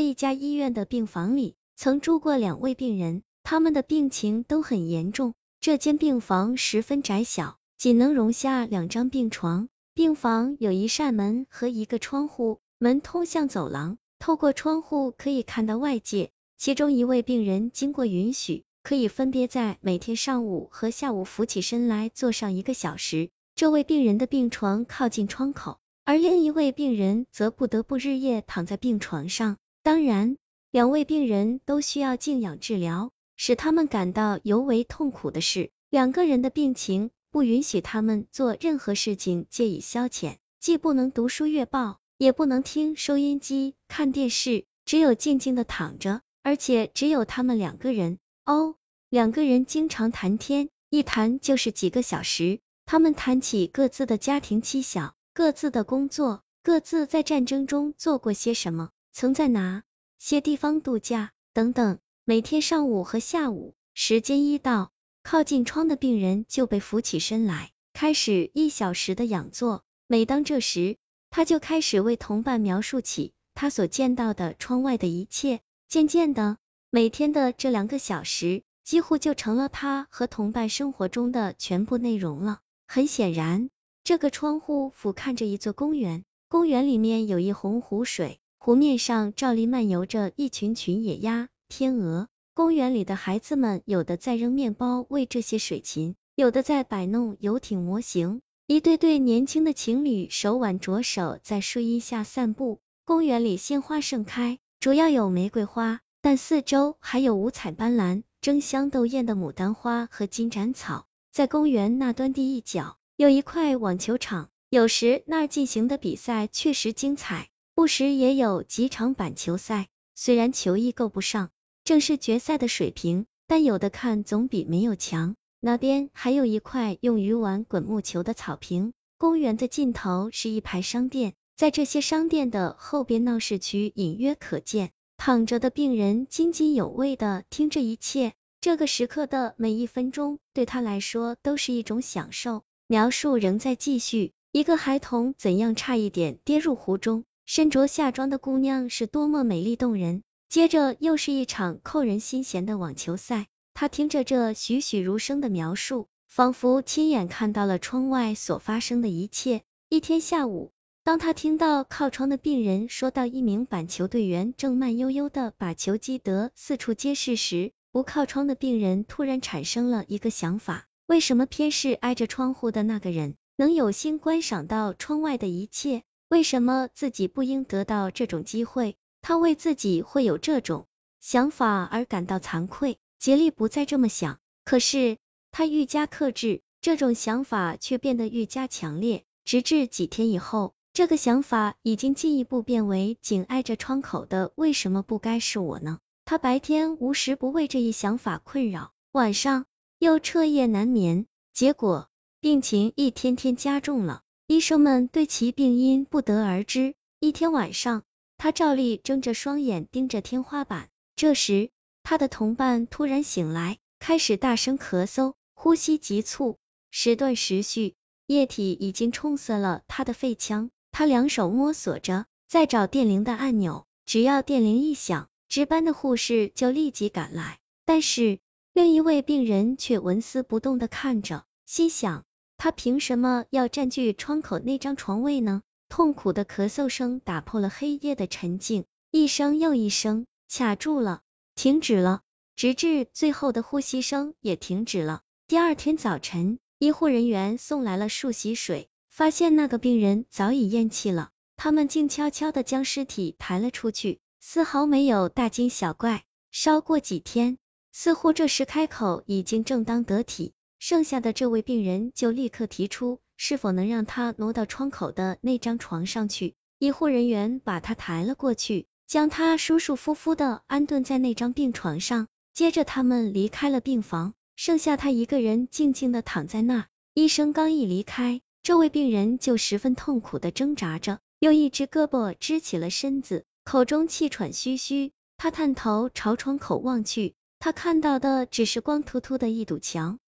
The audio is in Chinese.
一家医院的病房里，曾住过两位病人，他们的病情都很严重。这间病房十分窄小，仅能容下两张病床。病房有一扇门和一个窗户，门通向走廊，透过窗户可以看到外界。其中一位病人经过允许，可以分别在每天上午和下午扶起身来坐上一个小时。这位病人的病床靠近窗口。而另一位病人则不得不日夜躺在病床上。当然，两位病人都需要静养治疗。使他们感到尤为痛苦的是，两个人的病情不允许他们做任何事情借以消遣，既不能读书阅报，也不能听收音机、看电视，只有静静的躺着，而且只有他们两个人。哦，两个人经常谈天，一谈就是几个小时。他们谈起各自的家庭妻小。各自的工作，各自在战争中做过些什么，曾在哪些地方度假，等等。每天上午和下午，时间一到，靠近窗的病人就被扶起身来，开始一小时的仰坐。每当这时，他就开始为同伴描述起他所见到的窗外的一切。渐渐的，每天的这两个小时，几乎就成了他和同伴生活中的全部内容了。很显然。这个窗户俯瞰着一座公园，公园里面有一泓湖水，湖面上照例漫游着一群群野鸭、天鹅。公园里的孩子们，有的在扔面包喂这些水禽，有的在摆弄游艇模型。一对对年轻的情侣手挽着手在树荫下散步。公园里鲜花盛开，主要有玫瑰花，但四周还有五彩斑斓、争香斗艳的牡丹花和金盏草。在公园那端地一角。有一块网球场，有时那儿进行的比赛确实精彩，不时也有几场板球赛。虽然球艺够不上正式决赛的水平，但有的看总比没有强。那边还有一块用于玩滚木球的草坪。公园的尽头是一排商店，在这些商店的后边，闹市区隐约可见。躺着的病人津津有味的听这一切，这个时刻的每一分钟对他来说都是一种享受。描述仍在继续，一个孩童怎样差一点跌入湖中，身着夏装的姑娘是多么美丽动人。接着又是一场扣人心弦的网球赛，他听着这栩栩如生的描述，仿佛亲眼看到了窗外所发生的一切。一天下午，当他听到靠窗的病人说到一名板球队员正慢悠悠的把球击得四处皆是时，不靠窗的病人突然产生了一个想法。为什么偏是挨着窗户的那个人能有心观赏到窗外的一切？为什么自己不应得到这种机会？他为自己会有这种想法而感到惭愧，竭力不再这么想。可是他愈加克制，这种想法却变得愈加强烈，直至几天以后，这个想法已经进一步变为紧挨着窗口的为什么不该是我呢？他白天无时不为这一想法困扰，晚上。又彻夜难眠，结果病情一天天加重了。医生们对其病因不得而知。一天晚上，他照例睁着双眼盯着天花板。这时，他的同伴突然醒来，开始大声咳嗽，呼吸急促，时断时续，液体已经冲塞了他的肺腔。他两手摸索着，在找电铃的按钮。只要电铃一响，值班的护士就立即赶来。但是。另一位病人却纹丝不动的看着，心想：他凭什么要占据窗口那张床位呢？痛苦的咳嗽声打破了黑夜的沉静，一声又一声，卡住了，停止了，直至最后的呼吸声也停止了。第二天早晨，医护人员送来了漱洗水，发现那个病人早已咽气了，他们静悄悄的将尸体抬了出去，丝毫没有大惊小怪。稍过几天。似乎这时开口已经正当得体，剩下的这位病人就立刻提出是否能让他挪到窗口的那张床上去。医护人员把他抬了过去，将他舒舒服服的安顿在那张病床上。接着他们离开了病房，剩下他一个人静静的躺在那。医生刚一离开，这位病人就十分痛苦的挣扎着，用一只胳膊支起了身子，口中气喘吁吁。他探头朝窗口望去。他看到的只是光秃秃的一堵墙，